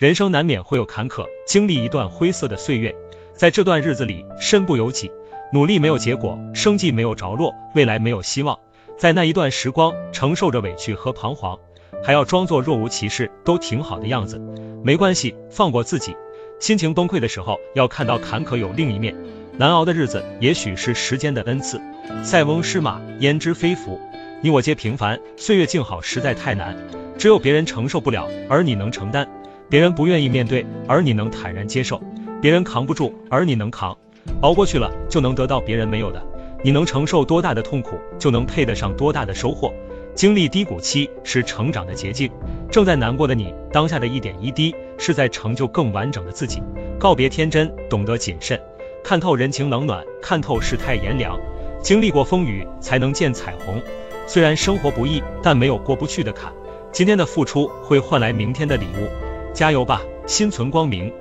人生难免会有坎坷，经历一段灰色的岁月，在这段日子里，身不由己，努力没有结果，生计没有着落，未来没有希望。在那一段时光，承受着委屈和彷徨，还要装作若无其事，都挺好的样子。没关系，放过自己。心情崩溃的时候，要看到坎坷有另一面。难熬的日子，也许是时间的恩赐。塞翁失马，焉知非福？你我皆平凡，岁月静好实在太难。只有别人承受不了，而你能承担。别人不愿意面对，而你能坦然接受；别人扛不住，而你能扛。熬过去了，就能得到别人没有的。你能承受多大的痛苦，就能配得上多大的收获。经历低谷期是成长的捷径。正在难过的你，当下的一点一滴，是在成就更完整的自己。告别天真，懂得谨慎，看透人情冷暖，看透世态炎凉。经历过风雨，才能见彩虹。虽然生活不易，但没有过不去的坎。今天的付出会换来明天的礼物。加油吧，心存光明。